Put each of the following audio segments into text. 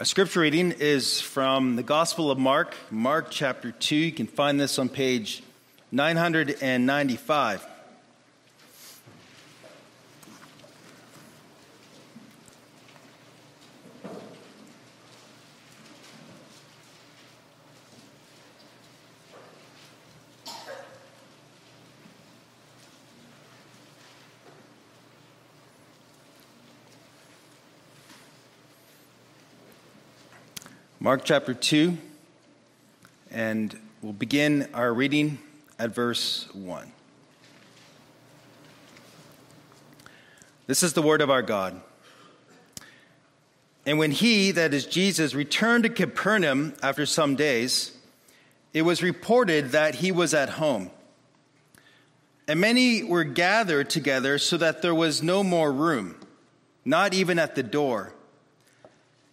Our scripture reading is from the Gospel of Mark, Mark chapter 2. You can find this on page 995. Mark chapter 2, and we'll begin our reading at verse 1. This is the word of our God. And when he, that is Jesus, returned to Capernaum after some days, it was reported that he was at home. And many were gathered together so that there was no more room, not even at the door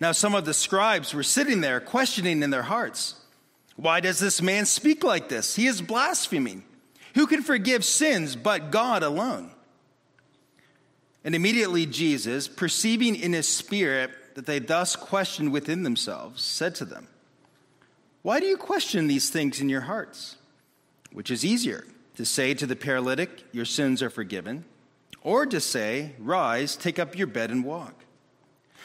Now, some of the scribes were sitting there, questioning in their hearts, Why does this man speak like this? He is blaspheming. Who can forgive sins but God alone? And immediately Jesus, perceiving in his spirit that they thus questioned within themselves, said to them, Why do you question these things in your hearts? Which is easier, to say to the paralytic, Your sins are forgiven, or to say, Rise, take up your bed and walk?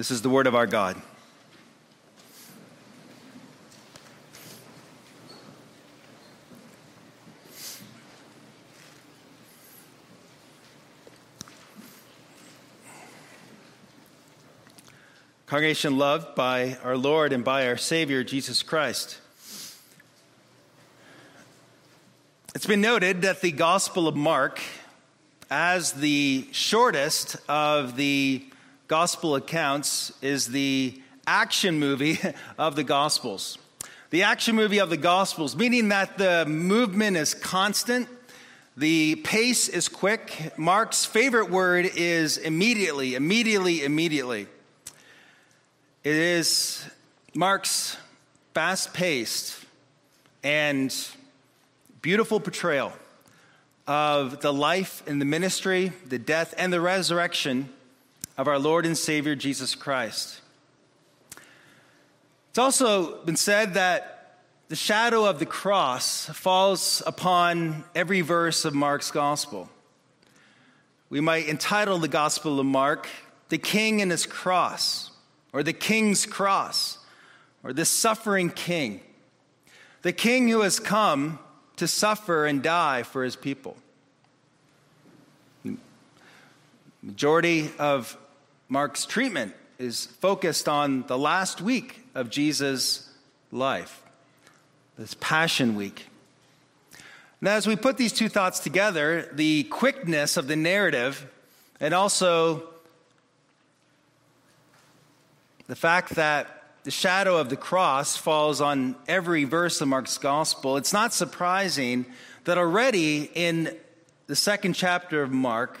This is the word of our God. Congregation loved by our Lord and by our Savior, Jesus Christ. It's been noted that the Gospel of Mark, as the shortest of the gospel accounts is the action movie of the gospels. The action movie of the gospels, meaning that the movement is constant, the pace is quick. Mark's favorite word is immediately, immediately, immediately. It is Mark's fast paced and beautiful portrayal of the life and the ministry, the death and the resurrection of our Lord and Savior Jesus Christ. It's also been said that the shadow of the cross falls upon every verse of Mark's gospel. We might entitle the Gospel of Mark, The King and His Cross, or The King's Cross, or The Suffering King, the King who has come to suffer and die for His people. Majority of Mark's treatment is focused on the last week of Jesus' life, this Passion Week. Now, as we put these two thoughts together, the quickness of the narrative and also the fact that the shadow of the cross falls on every verse of Mark's gospel, it's not surprising that already in the second chapter of Mark,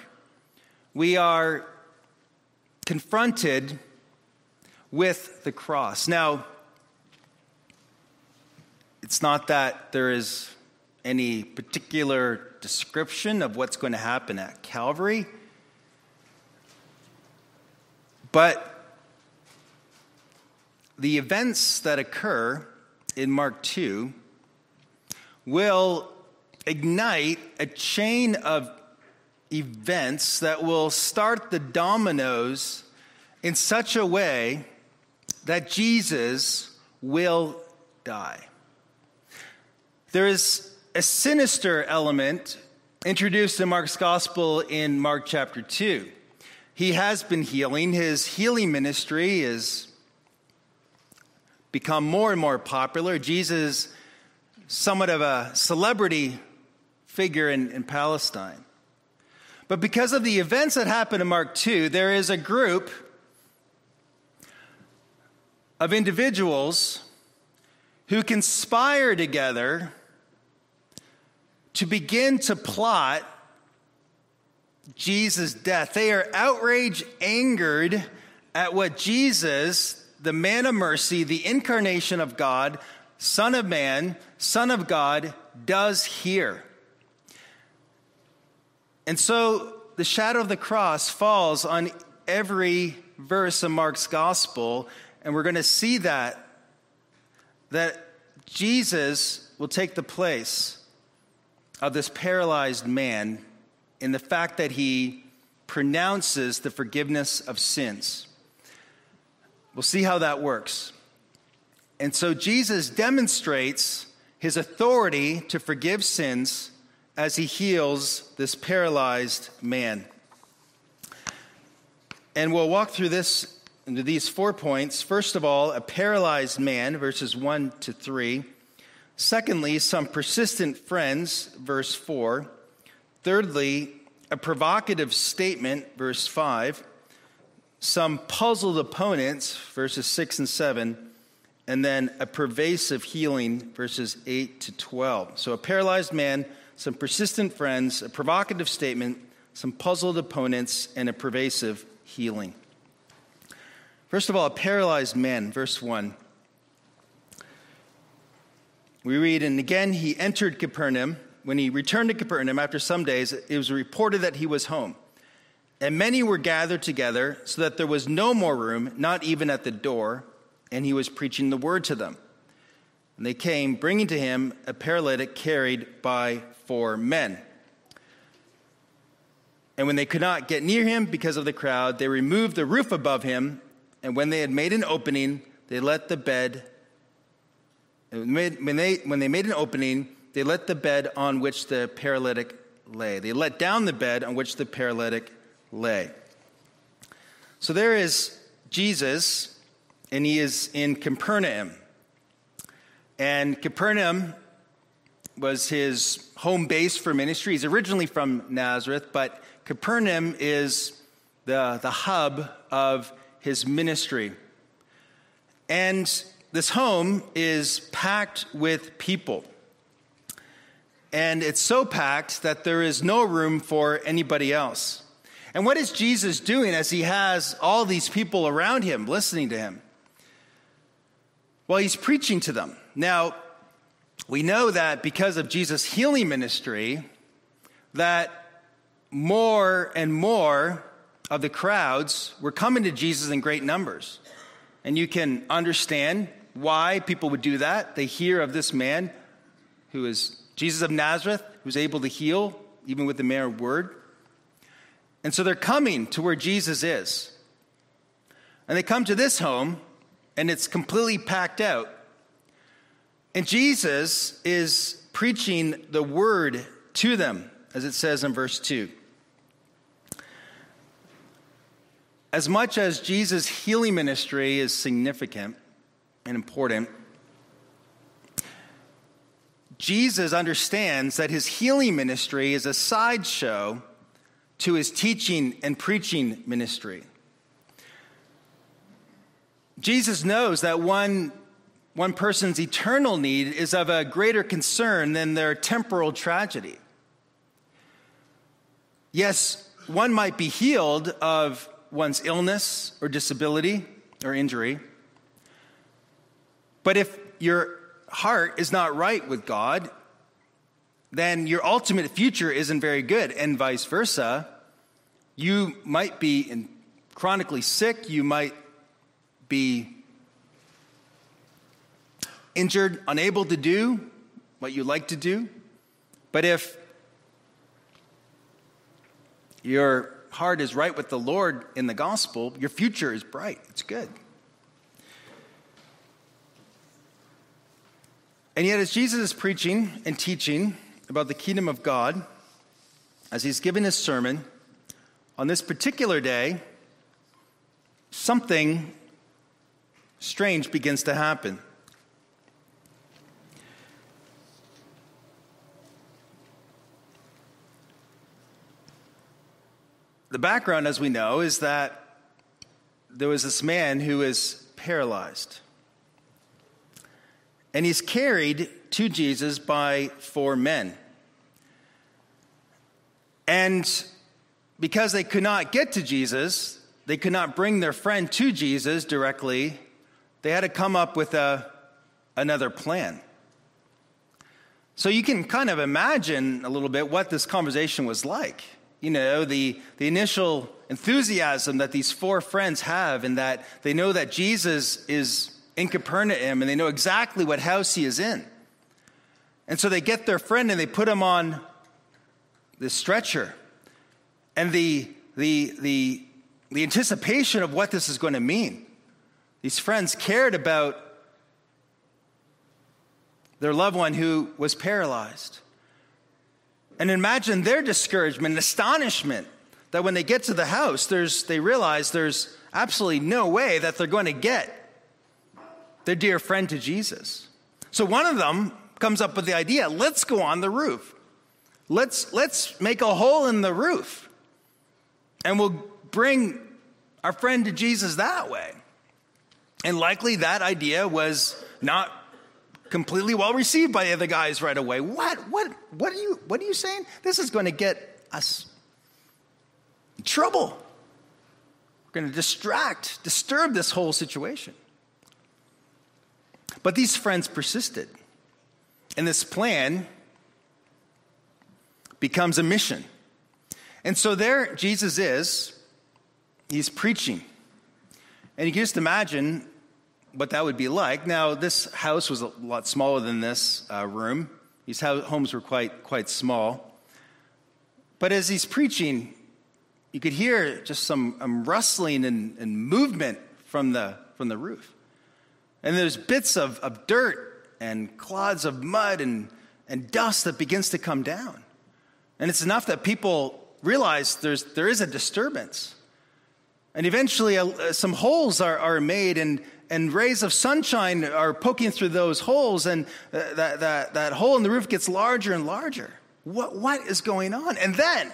we are confronted with the cross. Now, it's not that there is any particular description of what's going to happen at Calvary, but the events that occur in Mark 2 will ignite a chain of events that will start the dominoes in such a way that Jesus will die. There is a sinister element introduced in Mark's gospel in Mark chapter 2. He has been healing. His healing ministry has become more and more popular. Jesus, somewhat of a celebrity figure in, in Palestine. But because of the events that happen in Mark 2, there is a group of individuals who conspire together to begin to plot Jesus' death. They are outraged, angered at what Jesus, the man of mercy, the incarnation of God, Son of Man, Son of God, does here. And so the shadow of the cross falls on every verse of Mark's gospel, and we're going to see that that Jesus will take the place of this paralyzed man in the fact that he pronounces the forgiveness of sins. We'll see how that works. And so Jesus demonstrates his authority to forgive sins as he heals this paralyzed man. And we'll walk through this into these four points. First of all, a paralyzed man, verses 1 to 3. Secondly, some persistent friends, verse 4. Thirdly, a provocative statement, verse 5. Some puzzled opponents, verses 6 and 7. And then a pervasive healing, verses 8 to 12. So a paralyzed man some persistent friends, a provocative statement, some puzzled opponents, and a pervasive healing. First of all, a paralyzed man, verse 1. We read, and again he entered Capernaum. When he returned to Capernaum after some days, it was reported that he was home. And many were gathered together, so that there was no more room, not even at the door, and he was preaching the word to them. And they came, bringing to him a paralytic carried by four men. And when they could not get near him because of the crowd, they removed the roof above him. And when they had made an opening, they let the bed. When they, when they made an opening, they let the bed on which the paralytic lay. They let down the bed on which the paralytic lay. So there is Jesus, and he is in Capernaum. And Capernaum was his home base for ministry. He's originally from Nazareth, but Capernaum is the, the hub of his ministry. And this home is packed with people. And it's so packed that there is no room for anybody else. And what is Jesus doing as he has all these people around him listening to him? Well, he's preaching to them. Now, we know that because of Jesus' healing ministry, that more and more of the crowds were coming to Jesus in great numbers. And you can understand why people would do that. They hear of this man who is Jesus of Nazareth, who's able to heal even with the mere word. And so they're coming to where Jesus is. And they come to this home, and it's completely packed out. And Jesus is preaching the word to them, as it says in verse 2. As much as Jesus' healing ministry is significant and important, Jesus understands that his healing ministry is a sideshow to his teaching and preaching ministry. Jesus knows that one one person's eternal need is of a greater concern than their temporal tragedy. Yes, one might be healed of one's illness or disability or injury, but if your heart is not right with God, then your ultimate future isn't very good, and vice versa. You might be chronically sick, you might be injured, unable to do what you like to do. But if your heart is right with the Lord in the gospel, your future is bright. It's good. And yet, as Jesus is preaching and teaching about the kingdom of God, as he's giving his sermon, on this particular day, something strange begins to happen. The background, as we know, is that there was this man who is paralyzed. And he's carried to Jesus by four men. And because they could not get to Jesus, they could not bring their friend to Jesus directly, they had to come up with a, another plan. So you can kind of imagine a little bit what this conversation was like you know, the, the initial enthusiasm that these four friends have, and that they know that Jesus is in Capernaum and they know exactly what house he is in. And so they get their friend and they put him on the stretcher. And the, the, the, the anticipation of what this is going to mean. These friends cared about their loved one who was paralyzed. And imagine their discouragement and astonishment that when they get to the house, there's, they realize there's absolutely no way that they're going to get their dear friend to Jesus. So one of them comes up with the idea let's go on the roof. Let's, let's make a hole in the roof and we'll bring our friend to Jesus that way. And likely that idea was not completely well received by the other guys right away. What? What? What are you? What are you saying? This is going to get us trouble. We're going to distract, disturb this whole situation. But these friends persisted, and this plan becomes a mission. And so there Jesus is. He's preaching. And you can just imagine what that would be like. Now, this house was a lot smaller than this uh, room. These homes were quite, quite small. But as he's preaching, you could hear just some um, rustling and, and, movement from the, from the roof. And there's bits of, of dirt and clods of mud and, and dust that begins to come down. And it's enough that people realize there's, there is a disturbance. And eventually, uh, some holes are, are made, and, and rays of sunshine are poking through those holes, and uh, that, that, that hole in the roof gets larger and larger. What, what is going on? And then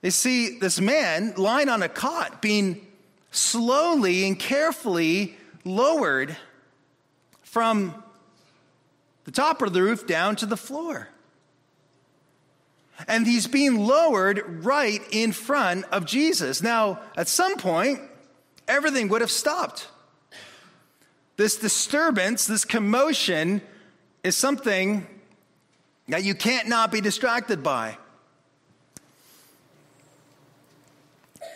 they see this man lying on a cot being slowly and carefully lowered from the top of the roof down to the floor. And he's being lowered right in front of Jesus. Now, at some point, everything would have stopped. This disturbance, this commotion, is something that you can't not be distracted by.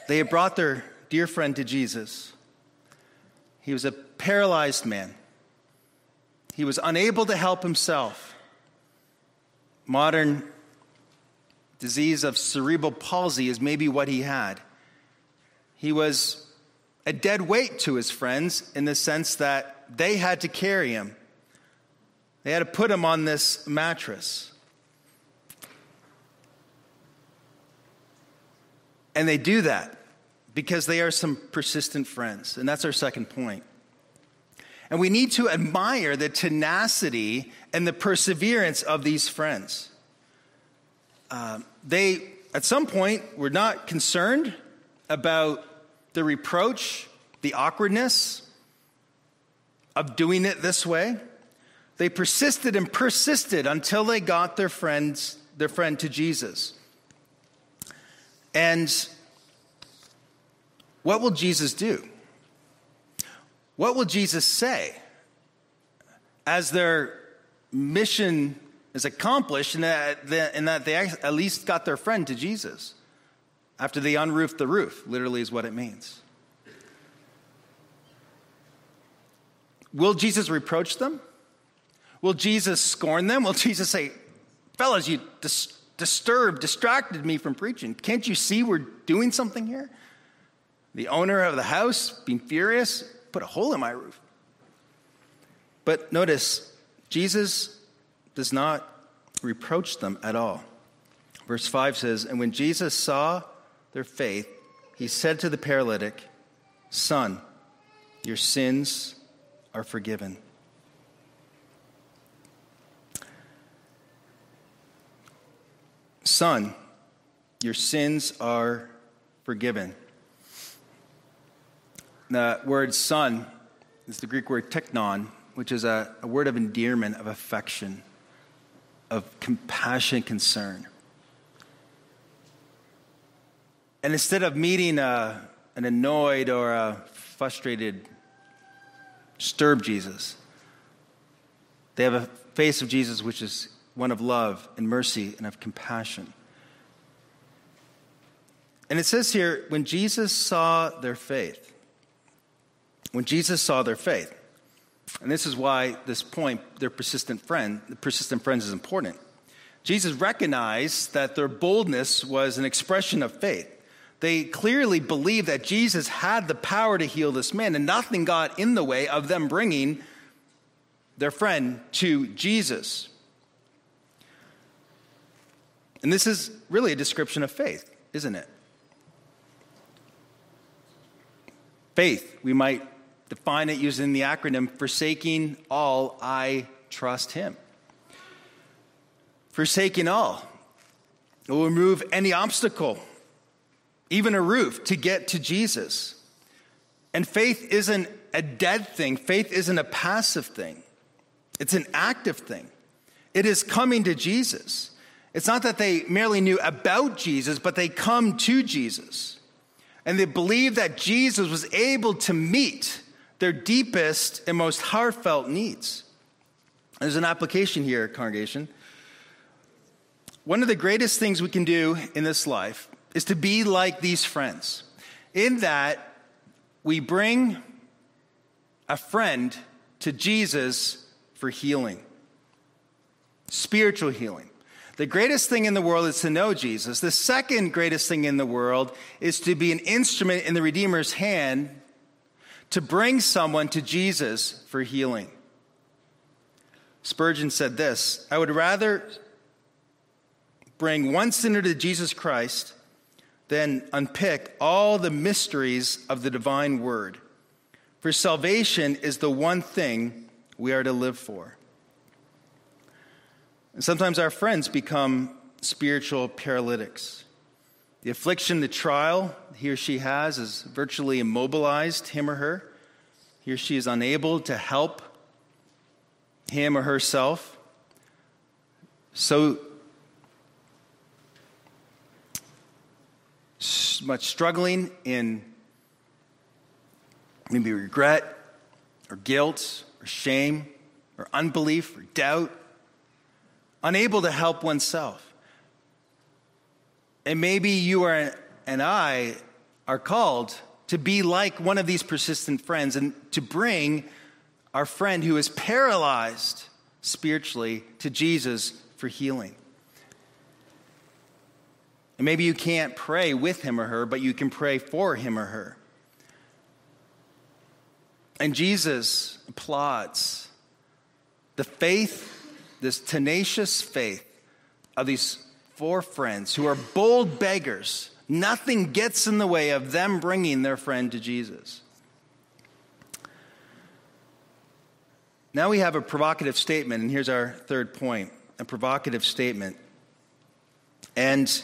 They had brought their dear friend to Jesus. He was a paralyzed man. He was unable to help himself. Modern disease of cerebral palsy is maybe what he had. He was a dead weight to his friends in the sense that they had to carry him. They had to put him on this mattress. And they do that because they are some persistent friends. And that's our second point. And we need to admire the tenacity and the perseverance of these friends. Uh, they, at some point, were not concerned about the reproach, the awkwardness of doing it this way. They persisted and persisted until they got their friends, their friend to Jesus. And what will Jesus do? What will Jesus say as their mission is accomplished and that, and that they at least got their friend to Jesus after they unroofed the roof, literally, is what it means. Will Jesus reproach them? Will Jesus scorn them? Will Jesus say, Fellas, you dis- disturbed, distracted me from preaching. Can't you see we're doing something here? The owner of the house, being furious, put a hole in my roof. But notice, Jesus does not reproach them at all. Verse 5 says, And when Jesus saw their faith, he said to the paralytic, Son, your sins are forgiven. Son, your sins are forgiven. The word son is the Greek word teknon, which is a, a word of endearment, of affection, of compassion, concern. And instead of meeting a, an annoyed or a frustrated, disturbed Jesus, they have a face of Jesus which is one of love and mercy and of compassion. And it says here, when Jesus saw their faith, when Jesus saw their faith, and this is why this point, their persistent friend, the persistent friends is important. Jesus recognized that their boldness was an expression of faith. They clearly believed that Jesus had the power to heal this man, and nothing got in the way of them bringing their friend to Jesus. And this is really a description of faith, isn't it? Faith, we might define it using the acronym Forsaking All, I Trust Him. Forsaking all. It will remove any obstacle even a roof, to get to Jesus. And faith isn't a dead thing, faith isn't a passive thing, it's an active thing. It is coming to Jesus. It's not that they merely knew about Jesus, but they come to Jesus. And they believe that Jesus was able to meet their deepest and most heartfelt needs. There's an application here, congregation. One of the greatest things we can do in this life is to be like these friends, in that we bring a friend to Jesus for healing, spiritual healing. The greatest thing in the world is to know Jesus. The second greatest thing in the world is to be an instrument in the Redeemer's hand to bring someone to Jesus for healing. Spurgeon said this I would rather bring one sinner to Jesus Christ then unpick all the mysteries of the divine word. For salvation is the one thing we are to live for. And sometimes our friends become spiritual paralytics. The affliction, the trial he or she has has virtually immobilized him or her. He or she is unable to help him or herself. So much struggling in maybe regret or guilt or shame or unbelief or doubt, unable to help oneself. And maybe you are, and I are called to be like one of these persistent friends and to bring our friend who is paralyzed spiritually to Jesus for healing. And maybe you can't pray with him or her, but you can pray for him or her. And Jesus applauds the faith, this tenacious faith of these four friends who are bold beggars. Nothing gets in the way of them bringing their friend to Jesus. Now we have a provocative statement, and here's our third point a provocative statement. And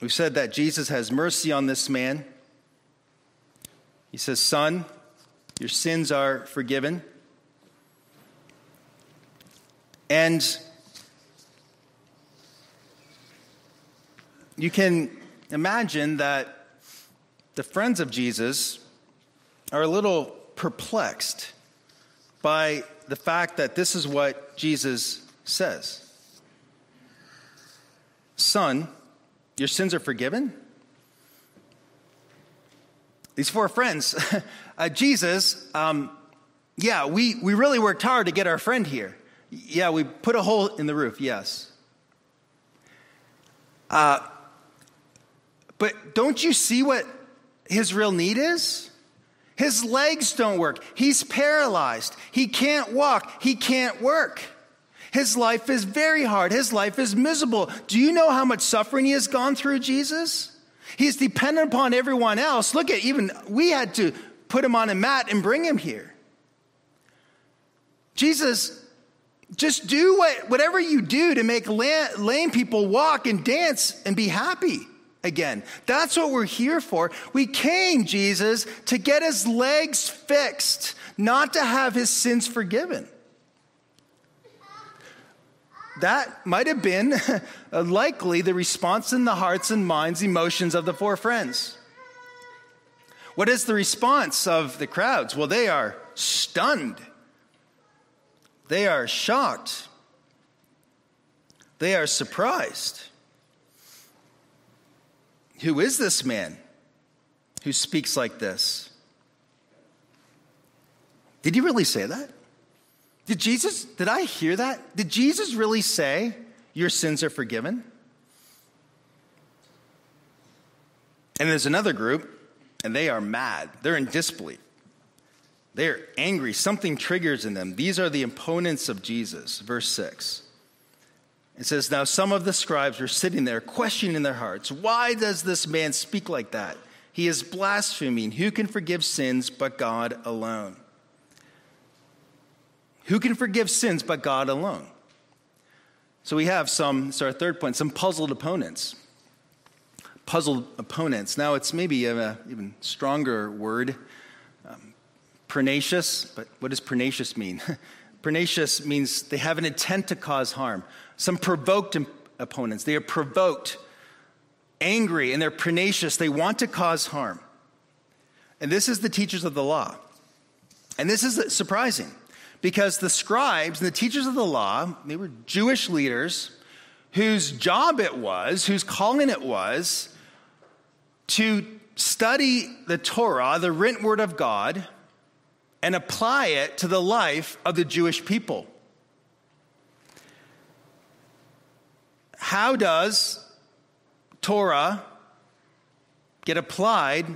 We've said that Jesus has mercy on this man. He says, Son, your sins are forgiven. And you can imagine that the friends of Jesus are a little perplexed by the fact that this is what Jesus says Son, your sins are forgiven? These four friends, uh, Jesus, um, yeah, we, we really worked hard to get our friend here. Yeah, we put a hole in the roof, yes. Uh, but don't you see what his real need is? His legs don't work. He's paralyzed. He can't walk. He can't work. His life is very hard. His life is miserable. Do you know how much suffering he has gone through, Jesus? He's dependent upon everyone else. Look at even, we had to put him on a mat and bring him here. Jesus, just do what, whatever you do to make lame people walk and dance and be happy again. That's what we're here for. We came, Jesus, to get his legs fixed, not to have his sins forgiven. That might have been uh, likely the response in the hearts and minds, emotions of the four friends. What is the response of the crowds? Well, they are stunned. They are shocked. They are surprised. Who is this man who speaks like this? Did he really say that? Did Jesus, did I hear that? Did Jesus really say, Your sins are forgiven? And there's another group, and they are mad. They're in disbelief. They're angry. Something triggers in them. These are the opponents of Jesus. Verse 6. It says, Now some of the scribes were sitting there, questioning in their hearts, Why does this man speak like that? He is blaspheming. Who can forgive sins but God alone? Who can forgive sins but God alone? So we have some, it's our third point, some puzzled opponents. Puzzled opponents. Now it's maybe an even stronger word, um, pernicious, but what does pernicious mean? pernicious means they have an intent to cause harm. Some provoked opponents, they are provoked, angry, and they're pernicious. They want to cause harm. And this is the teachers of the law. And this is surprising because the scribes and the teachers of the law, they were Jewish leaders whose job it was, whose calling it was to study the Torah, the written word of God, and apply it to the life of the Jewish people. How does Torah get applied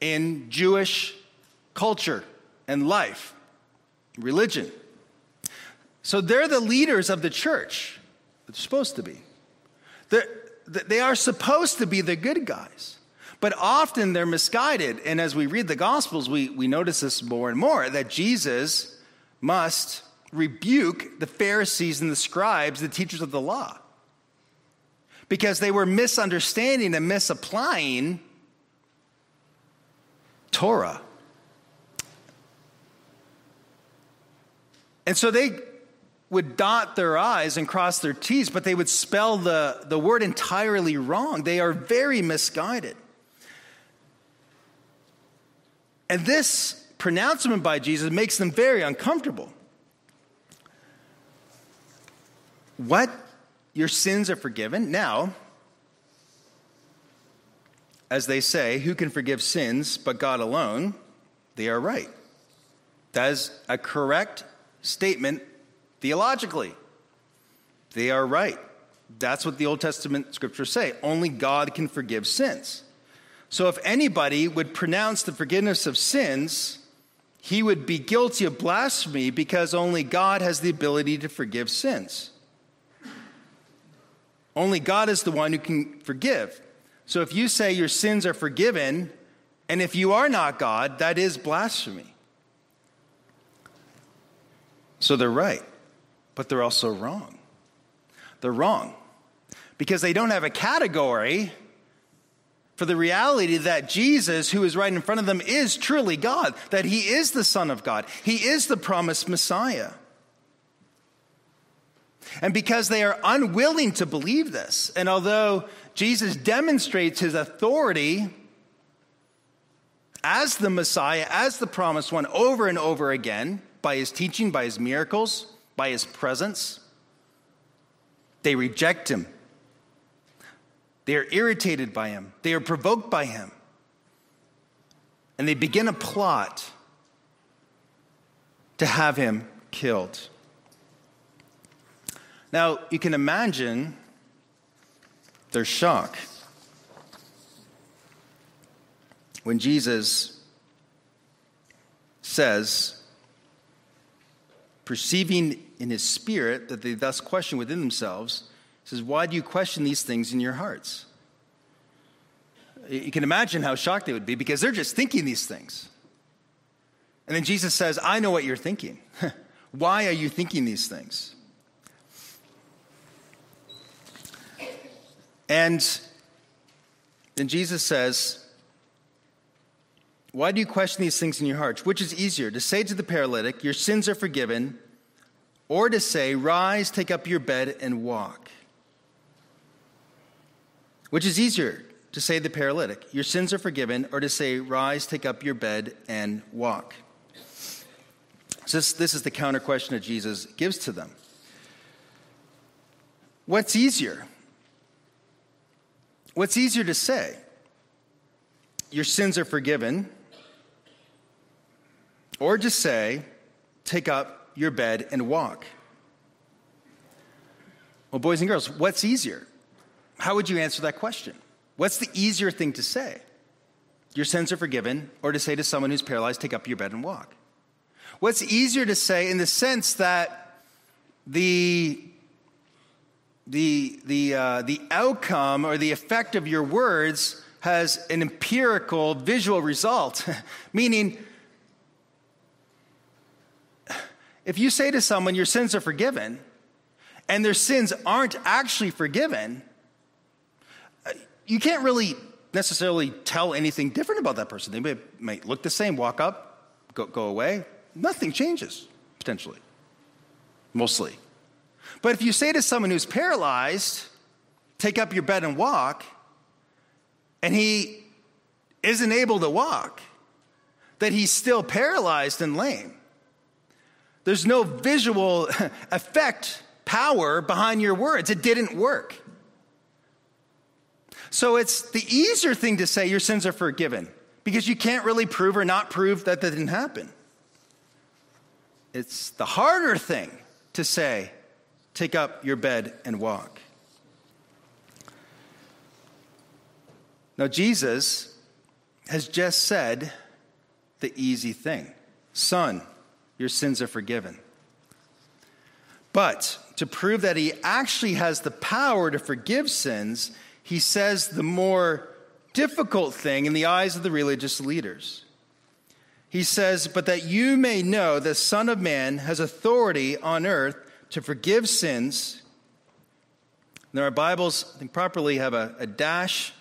in Jewish culture and life? Religion. So they're the leaders of the church. They're supposed to be. They're, they are supposed to be the good guys. But often they're misguided. And as we read the Gospels, we, we notice this more and more that Jesus must rebuke the Pharisees and the scribes, the teachers of the law, because they were misunderstanding and misapplying Torah. And so they would dot their I's and cross their T's, but they would spell the, the word entirely wrong. They are very misguided. And this pronouncement by Jesus makes them very uncomfortable. What? Your sins are forgiven? Now, as they say, who can forgive sins but God alone? They are right. That is a correct statement theologically. They are right. That's what the Old Testament scriptures say. Only God can forgive sins. So if anybody would pronounce the forgiveness of sins, he would be guilty of blasphemy because only God has the ability to forgive sins. Only God is the one who can forgive. So if you say your sins are forgiven, and if you are not God, that is blasphemy. So they're right, but they're also wrong. They're wrong because they don't have a category for the reality that Jesus, who is right in front of them, is truly God, that he is the Son of God, he is the promised Messiah. And because they are unwilling to believe this, and although Jesus demonstrates his authority as the Messiah, as the promised one, over and over again, by his teaching, by his miracles, by his presence. They reject him. They are irritated by him. They are provoked by him. And they begin a plot to have him killed. Now, you can imagine their shock when Jesus says, perceiving in his spirit that they thus question within themselves, says, Why do you question these things in your hearts? You can imagine how shocked they would be because they're just thinking these things. And then Jesus says, I know what you're thinking. Why are you thinking these things? And then Jesus says, Why do you question these things in your hearts? Which is easier, to say to the paralytic, Your sins are forgiven, or to say, Rise, take up your bed, and walk? Which is easier, to say to the paralytic, Your sins are forgiven, or to say, Rise, take up your bed, and walk? So this, this is the counter question that Jesus gives to them. What's easier? What's easier to say? Your sins are forgiven, or just say, Take up your bed and walk? Well, boys and girls, what's easier? How would you answer that question? What's the easier thing to say? Your sins are forgiven, or to say to someone who's paralyzed, Take up your bed and walk? What's easier to say in the sense that the the, the, uh, the outcome or the effect of your words has an empirical visual result. Meaning, if you say to someone, your sins are forgiven, and their sins aren't actually forgiven, you can't really necessarily tell anything different about that person. They may, look the same, walk up, go, go away, nothing changes, potentially, mostly. But if you say to someone who's paralyzed, take up your bed and walk, and he isn't able to walk, that he's still paralyzed and lame. There's no visual effect, power behind your words. It didn't work. So it's the easier thing to say your sins are forgiven because you can't really prove or not prove that that didn't happen. It's the harder thing to say, take up your bed and walk. Now, Jesus has just said the easy thing Son, your sins are forgiven. But to prove that he actually has the power to forgive sins, he says the more difficult thing in the eyes of the religious leaders he says, But that you may know the Son of Man has authority on earth to forgive sins. Now, our Bibles, I think, properly have a, a dash,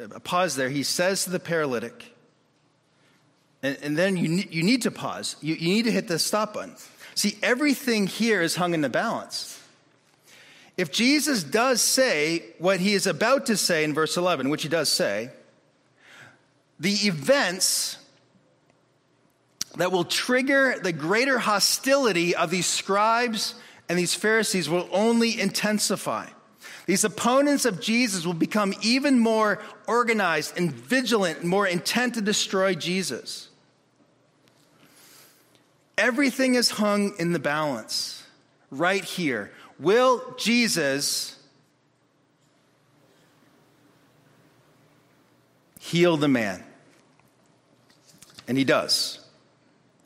a pause there. He says to the paralytic, and, and then you, you need to pause. You, you need to hit the stop button. See, everything here is hung in the balance. If Jesus does say what he is about to say in verse 11, which he does say, the events that will trigger the greater hostility of these scribes and these Pharisees will only intensify. These opponents of Jesus will become even more organized and vigilant, more intent to destroy Jesus. Everything is hung in the balance right here. Will Jesus heal the man? And he does.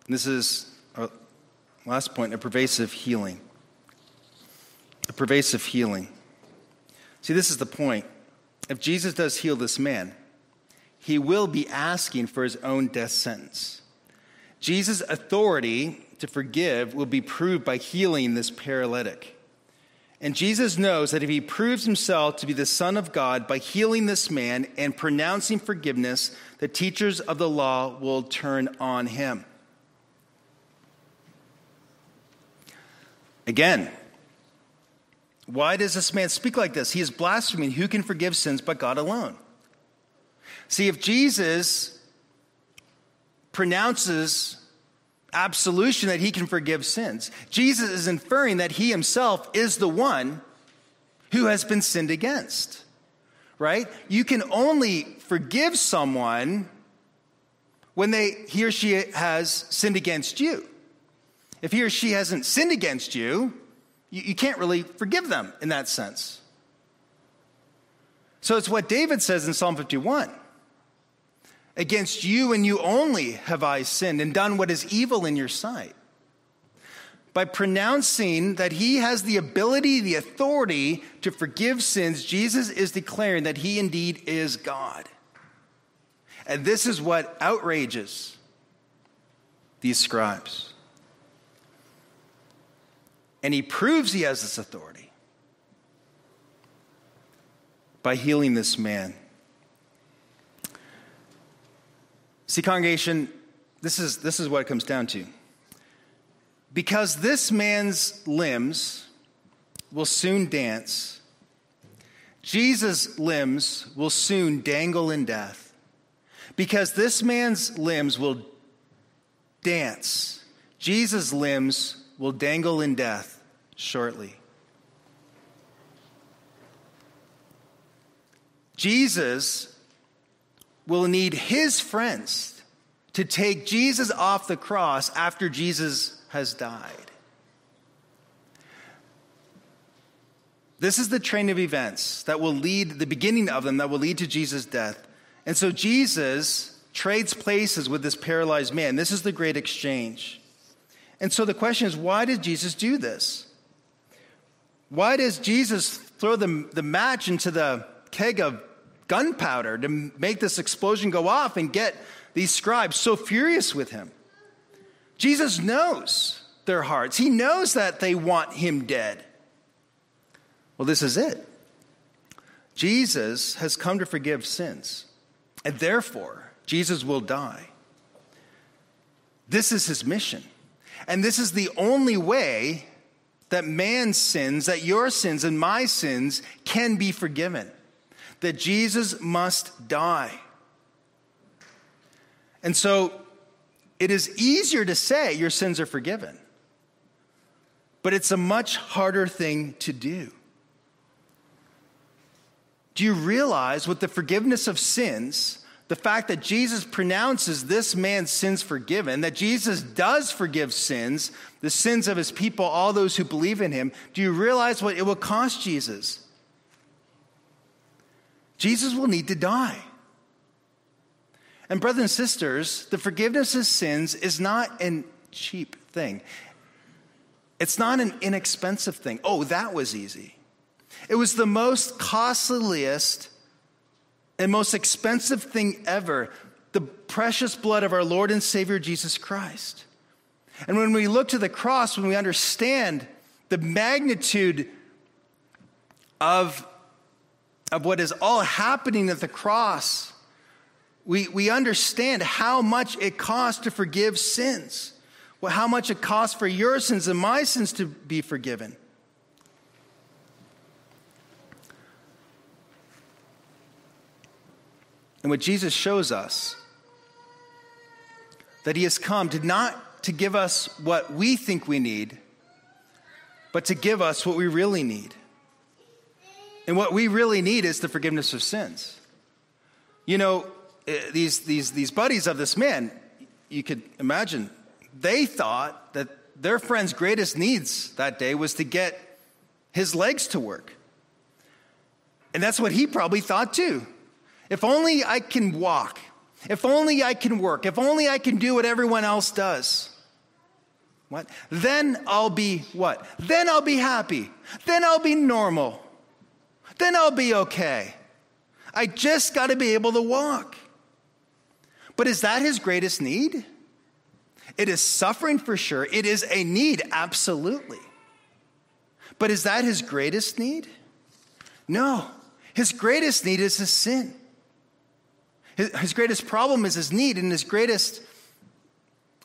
This is our last point a pervasive healing. A pervasive healing. See, this is the point. If Jesus does heal this man, he will be asking for his own death sentence. Jesus' authority to forgive will be proved by healing this paralytic. And Jesus knows that if he proves himself to be the Son of God by healing this man and pronouncing forgiveness, the teachers of the law will turn on him. Again, why does this man speak like this? He is blaspheming. Who can forgive sins but God alone? See, if Jesus pronounces absolution that he can forgive sins, Jesus is inferring that he himself is the one who has been sinned against. Right? You can only forgive someone when they he or she has sinned against you. If he or she hasn't sinned against you, you, you can't really forgive them in that sense. So it's what David says in Psalm 51. Against you and you only have I sinned and done what is evil in your sight. By pronouncing that he has the ability, the authority to forgive sins, Jesus is declaring that he indeed is God. And this is what outrages these scribes. And he proves he has this authority by healing this man. See, congregation, this is, this is what it comes down to. Because this man's limbs will soon dance, Jesus' limbs will soon dangle in death. Because this man's limbs will dance, Jesus' limbs will dangle in death shortly. Jesus will need his friends to take Jesus off the cross after Jesus has died. This is the train of events that will lead, the beginning of them, that will lead to Jesus' death. And so Jesus trades places with this paralyzed man. This is the great exchange. And so the question is why did Jesus do this? Why does Jesus throw the, the match into the keg of gunpowder to make this explosion go off and get these scribes so furious with him. Jesus knows their hearts, he knows that they want him dead. Well, this is it. Jesus has come to forgive sins, and therefore, Jesus will die. This is his mission. And this is the only way that man's sins, that your sins and my sins can be forgiven that Jesus must die. And so it is easier to say your sins are forgiven, but it's a much harder thing to do. Do you realize with the forgiveness of sins, the fact that Jesus pronounces this man's sins forgiven, that Jesus does forgive sins, the sins of his people, all those who believe in him, do you realize what it will cost Jesus? Jesus will need to die. And, brothers and sisters, the forgiveness of sins is not a cheap thing. It's not an inexpensive thing. Oh, that was easy. It was the most costliest and most expensive thing ever the precious blood of our Lord and Savior Jesus Christ. And when we look to the cross, when we understand the magnitude of of what is all happening at the cross, we, we understand how much it costs to forgive sins, well, how much it costs for your sins and my sins to be forgiven. And what Jesus shows us that he has come to not to give us what we think we need, but to give us what we really need. And what we really need is the forgiveness of sins. You know, eh, these, these, these buddies of this man, you could imagine, they thought that their friend's greatest needs that day was to get his legs to work. And that's what he probably thought too. If only I can walk, if only I can work, if only I can do what everyone else does. What? Then I'll be what? Then I'll be happy. Then I'll be normal then I'll be okay. I just got to be able to walk. But is that his greatest need? It is suffering for sure. It is a need, absolutely. But is that his greatest need? No. His greatest need is his sin. His, his greatest problem is his need, and his greatest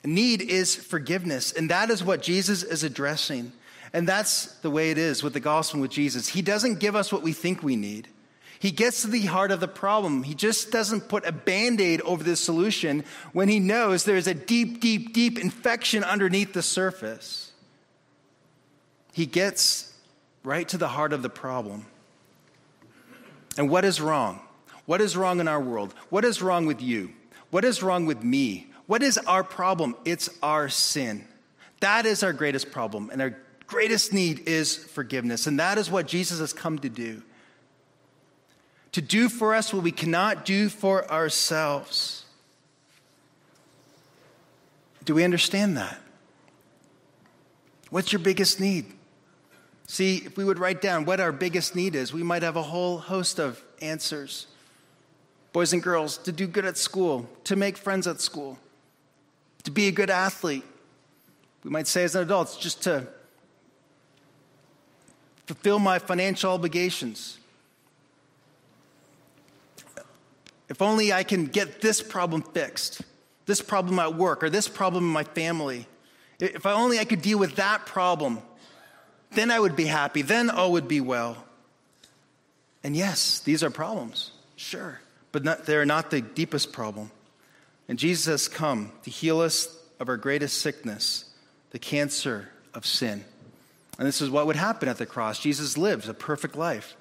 need is forgiveness. And that is what Jesus is addressing and that's the way it is with the gospel with Jesus. He doesn't give us what we think we need. He gets to the heart of the problem. He just doesn't put a band aid over the solution when he knows there's a deep, deep, deep infection underneath the surface. He gets right to the heart of the problem. And what is wrong? What is wrong in our world? What is wrong with you? What is wrong with me? What is our problem? It's our sin. That is our greatest problem and our greatest need is forgiveness. And that is what Jesus has come to do to do for us what we cannot do for ourselves. Do we understand that? What's your biggest need? See, if we would write down what our biggest need is, we might have a whole host of answers. Boys and girls, to do good at school, to make friends at school, to be a good athlete. We might say as an adult, just to fulfill my financial obligations. If only I can get this problem fixed, this problem at work, or this problem in my family. If only I could deal with that problem, then I would be happy. Then all would be well. And yes, these are problems, sure, but not, they're not the deepest problem. And Jesus has come to heal us of our greatest sickness, the cancer of sin. And this is what would happen at the cross. Jesus lives a perfect life.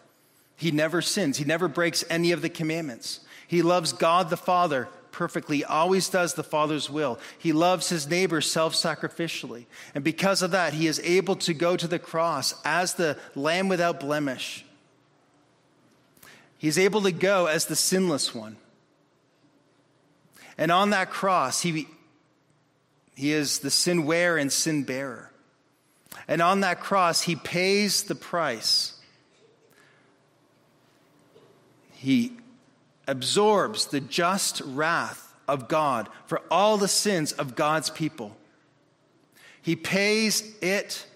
He never sins, he never breaks any of the commandments. He loves God the Father perfectly, always does the Father's will. He loves his neighbor self sacrificially. And because of that, he is able to go to the cross as the Lamb without blemish. He's able to go as the sinless one. And on that cross, he, he is the sin wearer and sin bearer. And on that cross, he pays the price. He absorbs the just wrath of God for all the sins of God's people. He pays it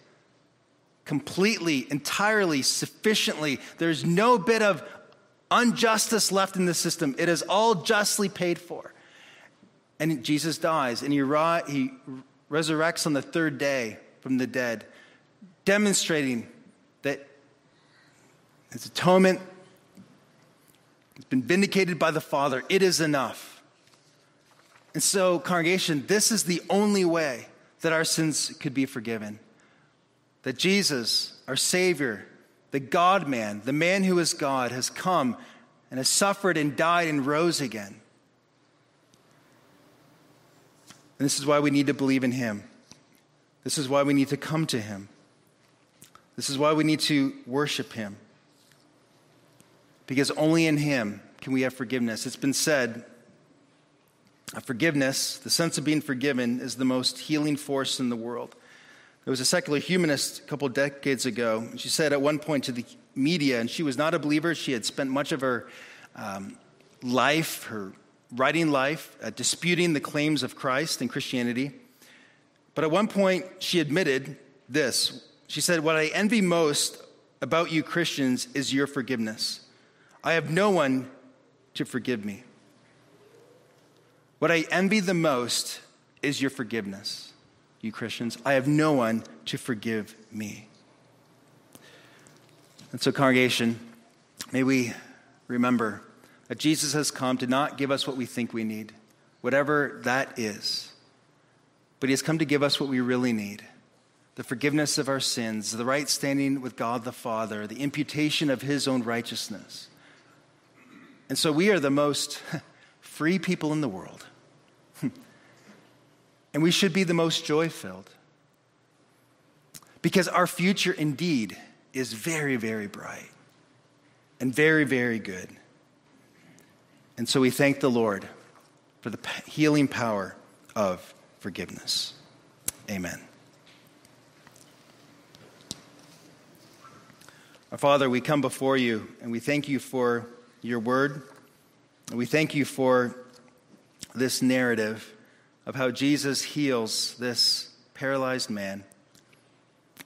completely, entirely, sufficiently. There's no bit of injustice left in the system. It is all justly paid for. And Jesus dies, and he, he resurrects on the third day from the dead, demonstrating that his atonement it's been vindicated by the Father. It is enough. And so, congregation, this is the only way that our sins could be forgiven. That Jesus, our Savior, the God man, the man who is God, has come and has suffered and died and rose again. And this is why we need to believe in Him. This is why we need to come to Him. This is why we need to worship Him because only in Him can we have forgiveness. It's been said forgiveness, the sense of being forgiven, is the most healing force in the world. There was a secular humanist a couple decades ago. She said at one point to the media, and she was not a believer, she had spent much of her um, life, her writing life, uh, disputing the claims of Christ and Christianity. But at one point, she admitted this. She said, What I envy most about you Christians is your forgiveness. I have no one to forgive me. What I envy the most is your forgiveness, you Christians. I have no one to forgive me. And so, congregation, may we remember that Jesus has come to not give us what we think we need, whatever that is, but he has come to give us what we really need the forgiveness of our sins, the right standing with God the Father, the imputation of his own righteousness. And so we are the most free people in the world. and we should be the most joy filled. Because our future indeed is very, very bright and very, very good. And so we thank the Lord for the healing power of forgiveness. Amen. Our Father, we come before you and we thank you for your word. And we thank you for this narrative of how Jesus heals this paralyzed man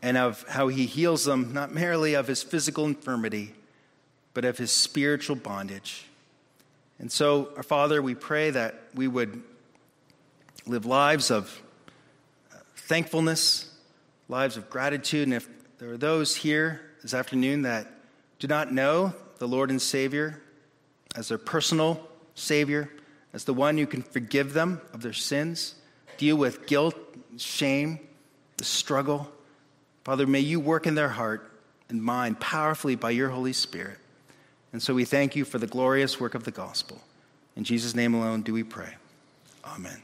and of how he heals them not merely of his physical infirmity, but of his spiritual bondage. And so, our Father, we pray that we would live lives of uh, thankfulness, lives of gratitude. And if there are those here this afternoon that do not know the Lord and Savior as their personal Savior, as the one who can forgive them of their sins, deal with guilt, shame, the struggle. Father, may you work in their heart and mind powerfully by your Holy Spirit. And so we thank you for the glorious work of the gospel. In Jesus' name alone do we pray. Amen.